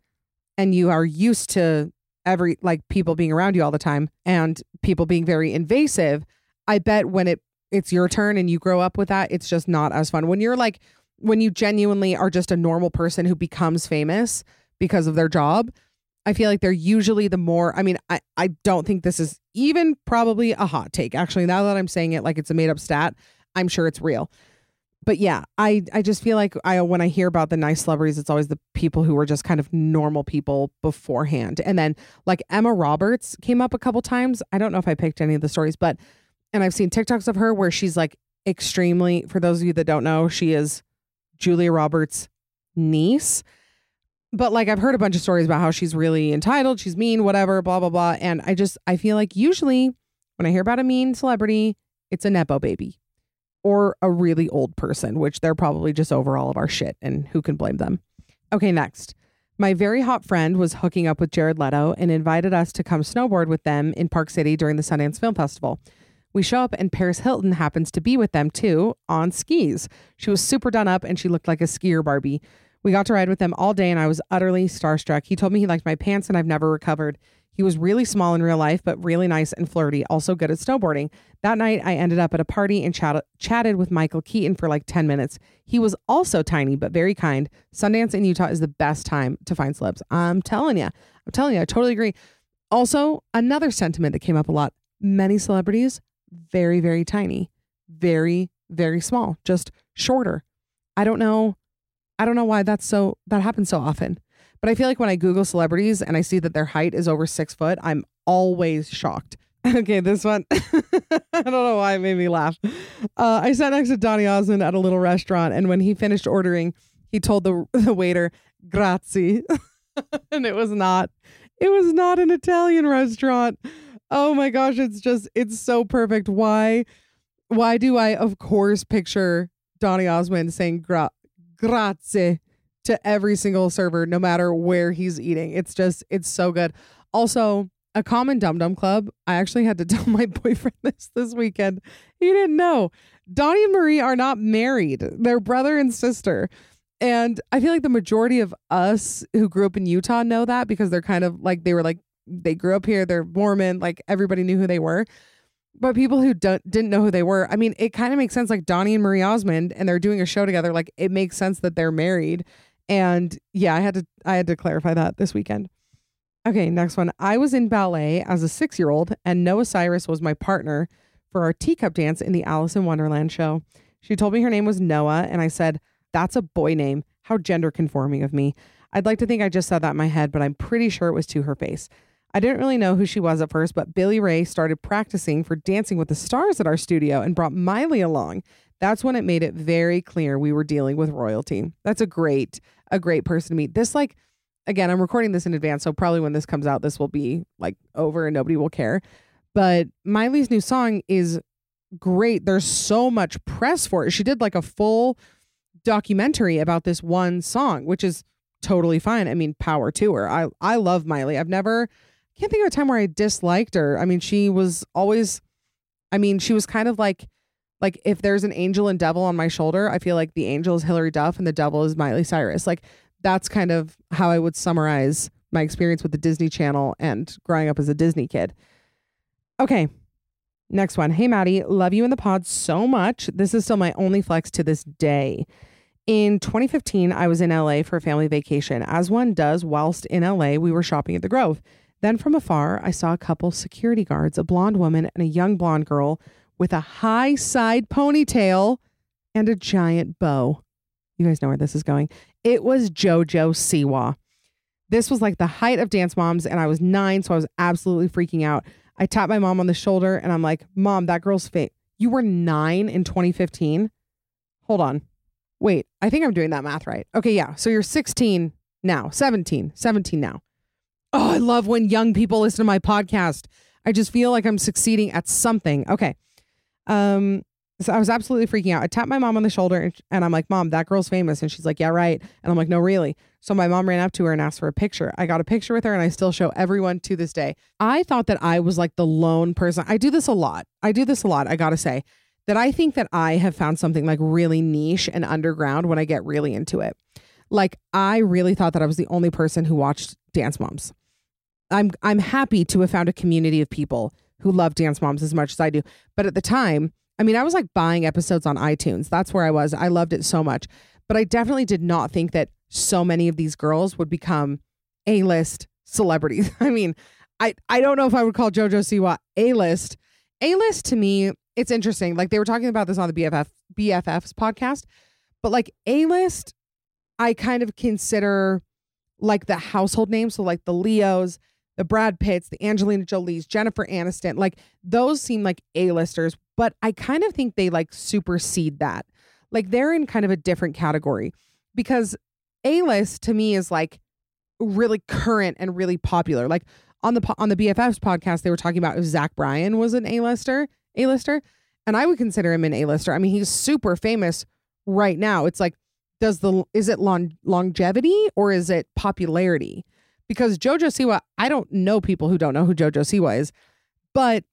and you are used to every like people being around you all the time and people being very invasive, I bet when it it's your turn and you grow up with that, it's just not as fun. When you're like when you genuinely are just a normal person who becomes famous because of their job, I feel like they're usually the more, I mean, I, I don't think this is even probably a hot take. Actually, now that I'm saying it like it's a made up stat, I'm sure it's real. But yeah, I, I just feel like I when I hear about the nice celebrities, it's always the people who were just kind of normal people beforehand. And then like Emma Roberts came up a couple times. I don't know if I picked any of the stories, but and I've seen TikToks of her where she's like extremely, for those of you that don't know, she is Julia Roberts' niece but like I've heard a bunch of stories about how she's really entitled, she's mean, whatever, blah blah blah. And I just I feel like usually when I hear about a mean celebrity, it's a nepo baby or a really old person, which they're probably just over all of our shit, and who can blame them? Okay, next. My very hot friend was hooking up with Jared Leto and invited us to come snowboard with them in Park City during the Sundance Film Festival. We show up and Paris Hilton happens to be with them too on skis. She was super done up and she looked like a skier Barbie. We got to ride with them all day and I was utterly starstruck. He told me he liked my pants and I've never recovered. He was really small in real life, but really nice and flirty, also good at snowboarding. That night, I ended up at a party and chat- chatted with Michael Keaton for like 10 minutes. He was also tiny, but very kind. Sundance in Utah is the best time to find celebs. I'm telling you. I'm telling you, I totally agree. Also, another sentiment that came up a lot many celebrities, very, very tiny, very, very small, just shorter. I don't know I don't know why that's so that happens so often. But I feel like when I Google celebrities and I see that their height is over six foot, I'm always shocked. Okay, this one, I don't know why it made me laugh. Uh, I sat next to Donny Osmond at a little restaurant, and when he finished ordering, he told the, the waiter, grazie. and it was not, it was not an Italian restaurant. Oh my gosh, it's just, it's so perfect. Why, why do I, of course, picture Donny Osmond saying gra- grazie to every single server, no matter where he's eating. It's just, it's so good. Also, a common dum dum club. I actually had to tell my boyfriend this this weekend. He didn't know. Donny and Marie are not married, they're brother and sister. And I feel like the majority of us who grew up in Utah know that because they're kind of like, they were like, they grew up here, they're Mormon, like everybody knew who they were. But people who don't, didn't know who they were, I mean, it kind of makes sense. Like Donny and Marie Osmond, and they're doing a show together. Like it makes sense that they're married. And yeah, I had to I had to clarify that this weekend. Okay, next one. I was in ballet as a six year old, and Noah Cyrus was my partner for our teacup dance in the Alice in Wonderland show. She told me her name was Noah, and I said, That's a boy name. How gender conforming of me. I'd like to think I just said that in my head, but I'm pretty sure it was to her face. I didn't really know who she was at first, but Billy Ray started practicing for Dancing with the Stars at our studio and brought Miley along. That's when it made it very clear we were dealing with royalty. That's a great, a great person to meet. This, like, again, I'm recording this in advance, so probably when this comes out, this will be like over and nobody will care. But Miley's new song is great. There's so much press for it. She did like a full documentary about this one song, which is totally fine. I mean, power to her. I I love Miley. I've never can't think of a time where I disliked her. I mean, she was always, I mean, she was kind of like, like if there's an angel and devil on my shoulder, I feel like the angel is Hilary Duff and the devil is Miley Cyrus. Like that's kind of how I would summarize my experience with the Disney Channel and growing up as a Disney kid. Okay. Next one. Hey, Maddie, love you in the pod so much. This is still my only flex to this day. In 2015, I was in LA for a family vacation. As one does whilst in LA, we were shopping at the Grove. Then from afar, I saw a couple security guards, a blonde woman and a young blonde girl with a high side ponytail and a giant bow. You guys know where this is going. It was JoJo Siwa. This was like the height of dance moms, and I was nine, so I was absolutely freaking out. I tapped my mom on the shoulder and I'm like, Mom, that girl's fake. You were nine in 2015? Hold on. Wait, I think I'm doing that math right. Okay, yeah. So you're 16 now, 17, 17 now. Oh, I love when young people listen to my podcast. I just feel like I'm succeeding at something. Okay. Um, so I was absolutely freaking out. I tapped my mom on the shoulder and, and I'm like, Mom, that girl's famous. And she's like, Yeah, right. And I'm like, No, really. So my mom ran up to her and asked for a picture. I got a picture with her and I still show everyone to this day. I thought that I was like the lone person. I do this a lot. I do this a lot. I got to say that I think that I have found something like really niche and underground when I get really into it. Like, I really thought that I was the only person who watched Dance Moms. I'm I'm happy to have found a community of people who love Dance Moms as much as I do. But at the time, I mean, I was like buying episodes on iTunes. That's where I was. I loved it so much. But I definitely did not think that so many of these girls would become A-list celebrities. I mean, I I don't know if I would call JoJo Siwa A list. A list to me, it's interesting. Like they were talking about this on the BFF BFFs podcast, but like A list, I kind of consider like the household names. So like the Leos, the Brad Pitts, the Angelina Jolie's, Jennifer Aniston, like those seem like A-listers, but I kind of think they like supersede that. Like they're in kind of a different category because A-list to me is like really current and really popular. Like on the on the BFFs podcast, they were talking about if Zach Bryan was an A-lister, A-lister, and I would consider him an A-lister. I mean, he's super famous right now. It's like, does the is it long, longevity or is it popularity? Because Jojo Siwa, I don't know people who don't know who Jojo Siwa is, but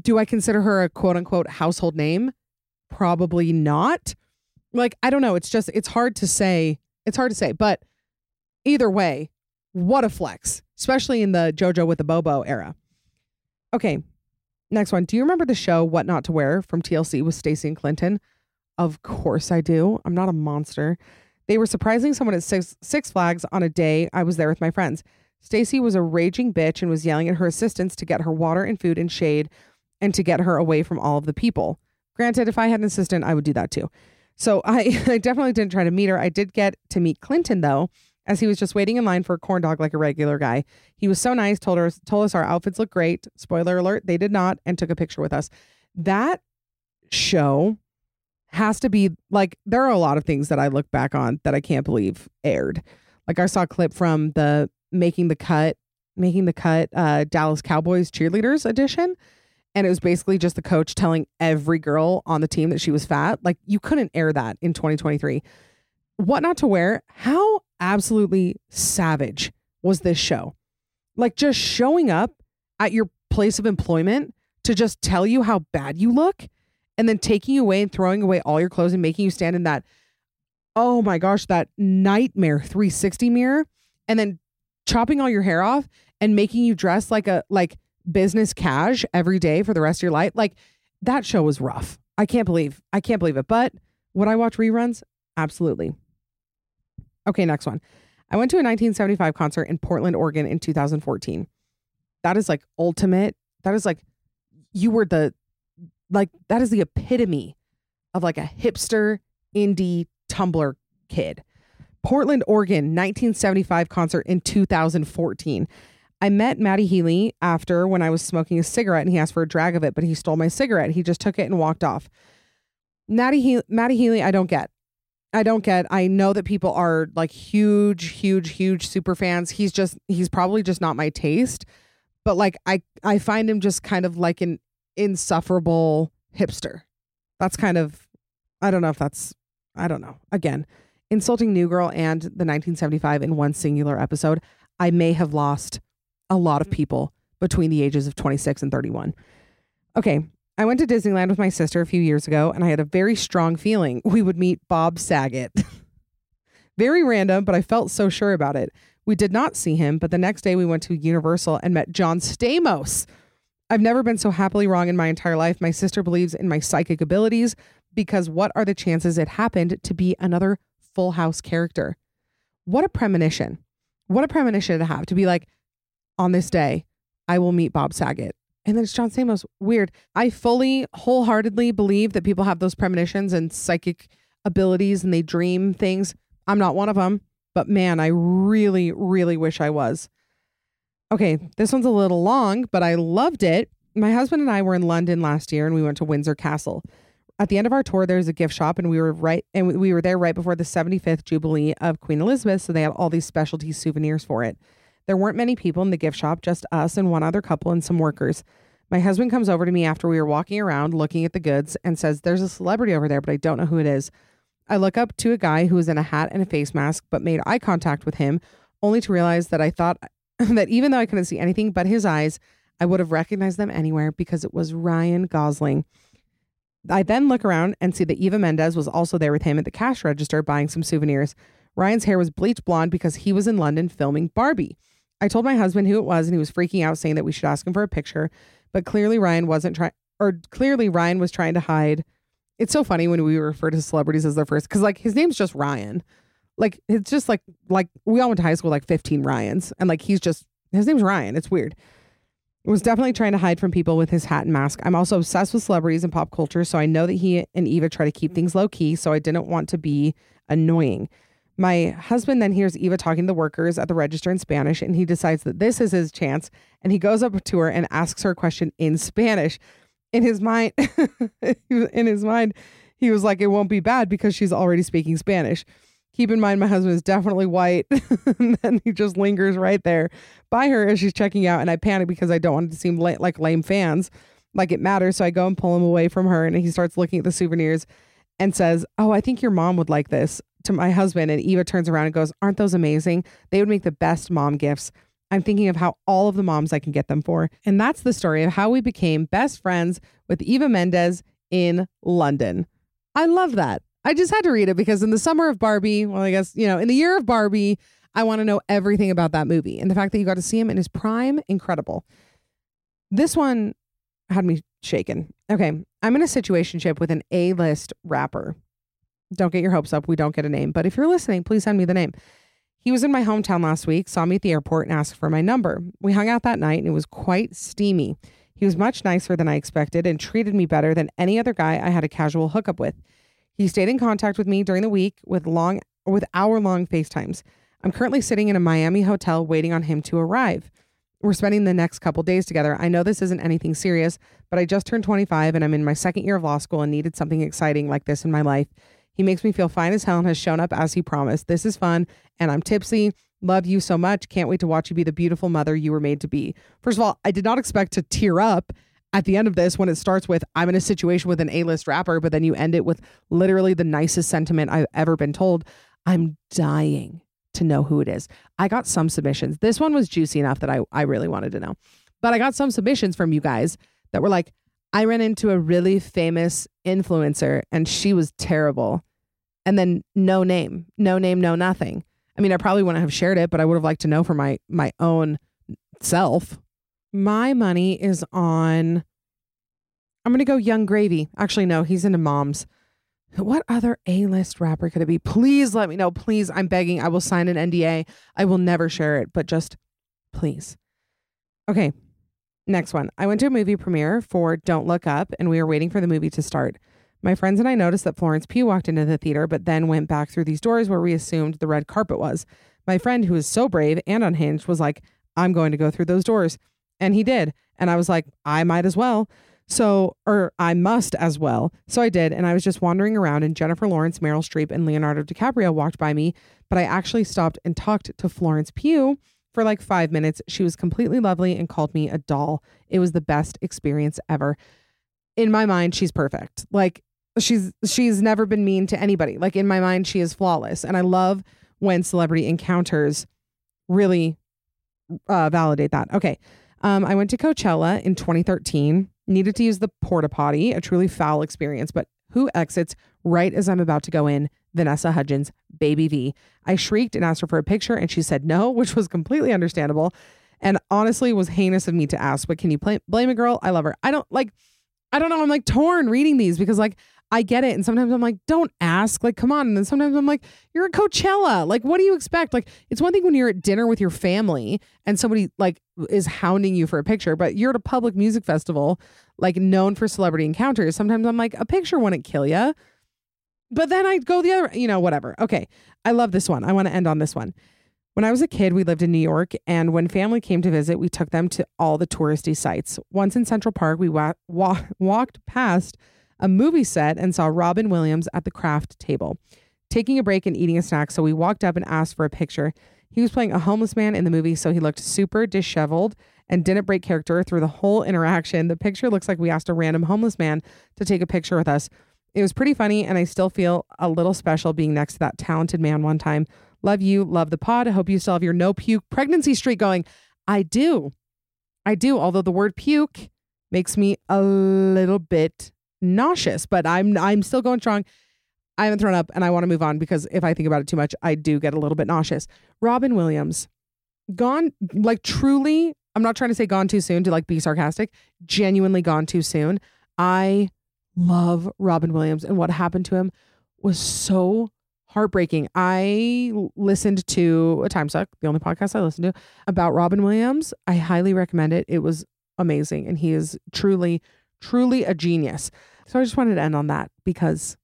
do I consider her a quote unquote household name? Probably not. Like, I don't know. It's just, it's hard to say. It's hard to say. But either way, what a flex, especially in the JoJo with the Bobo era. Okay, next one. Do you remember the show What Not to Wear from TLC with Stacy and Clinton? Of course I do. I'm not a monster. They were surprising someone at Six, Six Flags on a day I was there with my friends. Stacy was a raging bitch and was yelling at her assistants to get her water and food and shade and to get her away from all of the people. Granted, if I had an assistant, I would do that too. So I, I definitely didn't try to meet her. I did get to meet Clinton though, as he was just waiting in line for a corn dog like a regular guy. He was so nice, told her told us our outfits look great. Spoiler alert, they did not, and took a picture with us. That show has to be like there are a lot of things that I look back on that I can't believe aired. Like I saw a clip from the making the cut, making the cut uh Dallas Cowboys cheerleaders edition. And it was basically just the coach telling every girl on the team that she was fat. Like you couldn't air that in 2023. What not to wear? How absolutely savage was this show? Like just showing up at your place of employment to just tell you how bad you look and then taking away and throwing away all your clothes and making you stand in that oh my gosh that nightmare 360 mirror and then chopping all your hair off and making you dress like a like business cash every day for the rest of your life. Like that show was rough. I can't believe i can't believe it. But would i watch reruns? Absolutely. Okay next one. I went to a 1975 concert in portland oregon in 2014 that is like ultimate. That is like you were the like that is the epitome of like a hipster indie Tumblr kid. Portland, Oregon, 1975 concert in 2014. I met Matty Healy after when I was smoking a cigarette and he asked for a drag of it, but he stole my cigarette. He just took it and walked off. Matty, he- Matty Healy, I don't get. I don't get. I know that people are like huge, huge, huge super fans. He's just, he's probably just not my taste. But like, I, I find him just kind of like an insufferable hipster. That's kind of, I don't know if that's, I don't know. Again, insulting New Girl and the 1975 in one singular episode, I may have lost a lot of mm-hmm. people between the ages of 26 and 31. Okay, I went to Disneyland with my sister a few years ago and I had a very strong feeling we would meet Bob Saget. very random, but I felt so sure about it. We did not see him, but the next day we went to Universal and met John Stamos. I've never been so happily wrong in my entire life. My sister believes in my psychic abilities because what are the chances it happened to be another full house character? What a premonition. What a premonition to have to be like, on this day, I will meet Bob Saget. And then it's John Stamos. Weird. I fully, wholeheartedly believe that people have those premonitions and psychic abilities and they dream things. I'm not one of them, but man, I really, really wish I was. Okay, this one's a little long, but I loved it. My husband and I were in London last year and we went to Windsor Castle. At the end of our tour, there's a gift shop, and we were right, and we were there right before the 75th Jubilee of Queen Elizabeth. So they had all these specialty souvenirs for it. There weren't many people in the gift shop, just us and one other couple and some workers. My husband comes over to me after we were walking around looking at the goods and says, There's a celebrity over there, but I don't know who it is. I look up to a guy who was in a hat and a face mask, but made eye contact with him, only to realize that I thought that even though I couldn't see anything but his eyes, I would have recognized them anywhere because it was Ryan Gosling. I then look around and see that Eva Mendes was also there with him at the cash register buying some souvenirs. Ryan's hair was bleached blonde because he was in London filming Barbie. I told my husband who it was and he was freaking out saying that we should ask him for a picture, but clearly Ryan wasn't trying or clearly Ryan was trying to hide. It's so funny when we refer to celebrities as their first cuz like his name's just Ryan. Like it's just like like we all went to high school like 15 Ryans and like he's just his name's Ryan. It's weird. Was definitely trying to hide from people with his hat and mask. I'm also obsessed with celebrities and pop culture, so I know that he and Eva try to keep things low key, so I didn't want to be annoying. My husband then hears Eva talking to the workers at the register in Spanish, and he decides that this is his chance, and he goes up to her and asks her a question in Spanish. In his mind, in his mind, he was like, "It won't be bad because she's already speaking Spanish." Keep in mind, my husband is definitely white. and then he just lingers right there by her as she's checking out. And I panic because I don't want it to seem la- like lame fans, like it matters. So I go and pull him away from her. And he starts looking at the souvenirs and says, Oh, I think your mom would like this to my husband. And Eva turns around and goes, Aren't those amazing? They would make the best mom gifts. I'm thinking of how all of the moms I can get them for. And that's the story of how we became best friends with Eva Mendes in London. I love that. I just had to read it because in the summer of Barbie, well, I guess, you know, in the year of Barbie, I want to know everything about that movie. And the fact that you got to see him in his prime, incredible. This one had me shaken. Okay. I'm in a situationship with an A list rapper. Don't get your hopes up. We don't get a name. But if you're listening, please send me the name. He was in my hometown last week, saw me at the airport, and asked for my number. We hung out that night, and it was quite steamy. He was much nicer than I expected and treated me better than any other guy I had a casual hookup with. He stayed in contact with me during the week with long with hour-long FaceTimes. I'm currently sitting in a Miami hotel waiting on him to arrive. We're spending the next couple days together. I know this isn't anything serious, but I just turned 25 and I'm in my second year of law school and needed something exciting like this in my life. He makes me feel fine as hell and has shown up as he promised. This is fun and I'm tipsy. Love you so much. Can't wait to watch you be the beautiful mother you were made to be. First of all, I did not expect to tear up at the end of this when it starts with I'm in a situation with an A-list rapper, but then you end it with literally the nicest sentiment I've ever been told. I'm dying to know who it is. I got some submissions. This one was juicy enough that I, I really wanted to know. But I got some submissions from you guys that were like, I ran into a really famous influencer and she was terrible. And then no name, no name, no nothing. I mean, I probably wouldn't have shared it, but I would have liked to know for my my own self. My money is on. I'm gonna go Yung Gravy. Actually, no, he's into moms. What other A-list rapper could it be? Please let me know. Please, I'm begging. I will sign an NDA. I will never share it, but just please. Okay, next one. I went to a movie premiere for Don't Look Up, and we were waiting for the movie to start. My friends and I noticed that Florence Pugh walked into the theater, but then went back through these doors where we assumed the red carpet was. My friend, who is so brave and unhinged, was like, I'm going to go through those doors. And he did. And I was like, I might as well. So, or I must as well. So I did. And I was just wandering around, and Jennifer Lawrence, Meryl Streep, and Leonardo DiCaprio walked by me. But I actually stopped and talked to Florence Pugh for like five minutes. She was completely lovely and called me a doll. It was the best experience ever. In my mind, she's perfect. Like, she's she's never been mean to anybody. Like in my mind, she is flawless. And I love when celebrity encounters really uh, validate that. Okay. Um, I went to Coachella in 2013, needed to use the porta potty, a truly foul experience, but who exits right as I'm about to go in? Vanessa Hudgens, Baby V. I shrieked and asked her for a picture, and she said no, which was completely understandable. And honestly, was heinous of me to ask, but can you blame a girl? I love her. I don't like, I don't know. I'm like torn reading these because like I get it. And sometimes I'm like, don't ask. Like, come on. And then sometimes I'm like, you're at Coachella. Like, what do you expect? Like, it's one thing when you're at dinner with your family and somebody like is hounding you for a picture, but you're at a public music festival, like known for celebrity encounters. Sometimes I'm like, a picture wouldn't kill you. But then I go the other, you know, whatever. Okay. I love this one. I want to end on this one. When I was a kid, we lived in New York, and when family came to visit, we took them to all the touristy sites. Once in Central Park, we wa- wa- walked past a movie set and saw Robin Williams at the craft table, taking a break and eating a snack. So we walked up and asked for a picture. He was playing a homeless man in the movie, so he looked super disheveled and didn't break character through the whole interaction. The picture looks like we asked a random homeless man to take a picture with us. It was pretty funny, and I still feel a little special being next to that talented man one time. Love you, love the pod. I hope you still have your no puke pregnancy streak going. I do. I do, although the word puke makes me a little bit nauseous, but I'm I'm still going strong. I haven't thrown up and I want to move on because if I think about it too much, I do get a little bit nauseous. Robin Williams, gone like truly, I'm not trying to say gone too soon to like be sarcastic, genuinely gone too soon. I love Robin Williams and what happened to him was so heartbreaking. I listened to a time suck, the only podcast I listened to about Robin Williams. I highly recommend it. It was amazing. And he is truly, truly a genius. So I just wanted to end on that because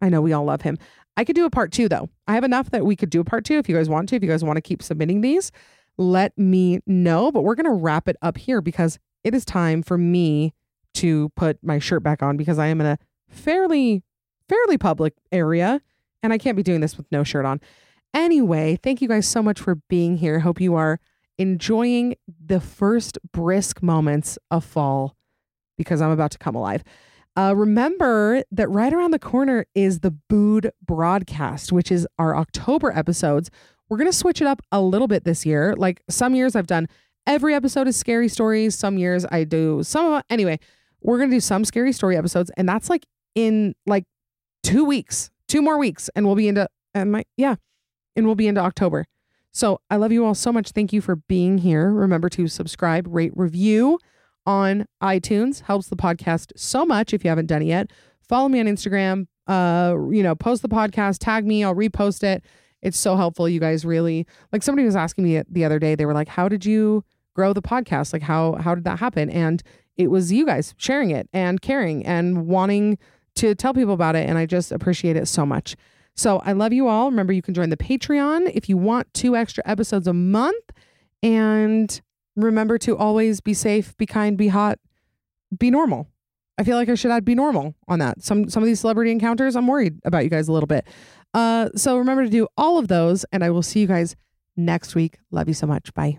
I know we all love him. I could do a part two though. I have enough that we could do a part two if you guys want to. If you guys want to keep submitting these, let me know. But we're going to wrap it up here because it is time for me to put my shirt back on because I am in a fairly, fairly public area and I can't be doing this with no shirt on. Anyway, thank you guys so much for being here. Hope you are enjoying the first brisk moments of fall because I'm about to come alive. Uh, remember that right around the corner is the Booed broadcast, which is our October episodes. We're going to switch it up a little bit this year. Like some years I've done every episode is scary stories. Some years I do some. Of anyway, we're going to do some scary story episodes. And that's like in like two weeks, two more weeks. And we'll be into, am I, yeah, and we'll be into October. So I love you all so much. Thank you for being here. Remember to subscribe, rate, review on iTunes. Helps the podcast so much if you haven't done it yet. Follow me on Instagram. Uh, you know, post the podcast, tag me, I'll repost it. It's so helpful. You guys really like somebody was asking me the other day, they were like, How did you grow the podcast? Like how how did that happen? And it was you guys sharing it and caring and wanting to tell people about it. And I just appreciate it so much. So I love you all. Remember, you can join the Patreon if you want two extra episodes a month. And remember to always be safe, be kind, be hot, be normal. I feel like I should add be normal on that. Some some of these celebrity encounters, I'm worried about you guys a little bit. Uh, so remember to do all of those, and I will see you guys next week. Love you so much. Bye.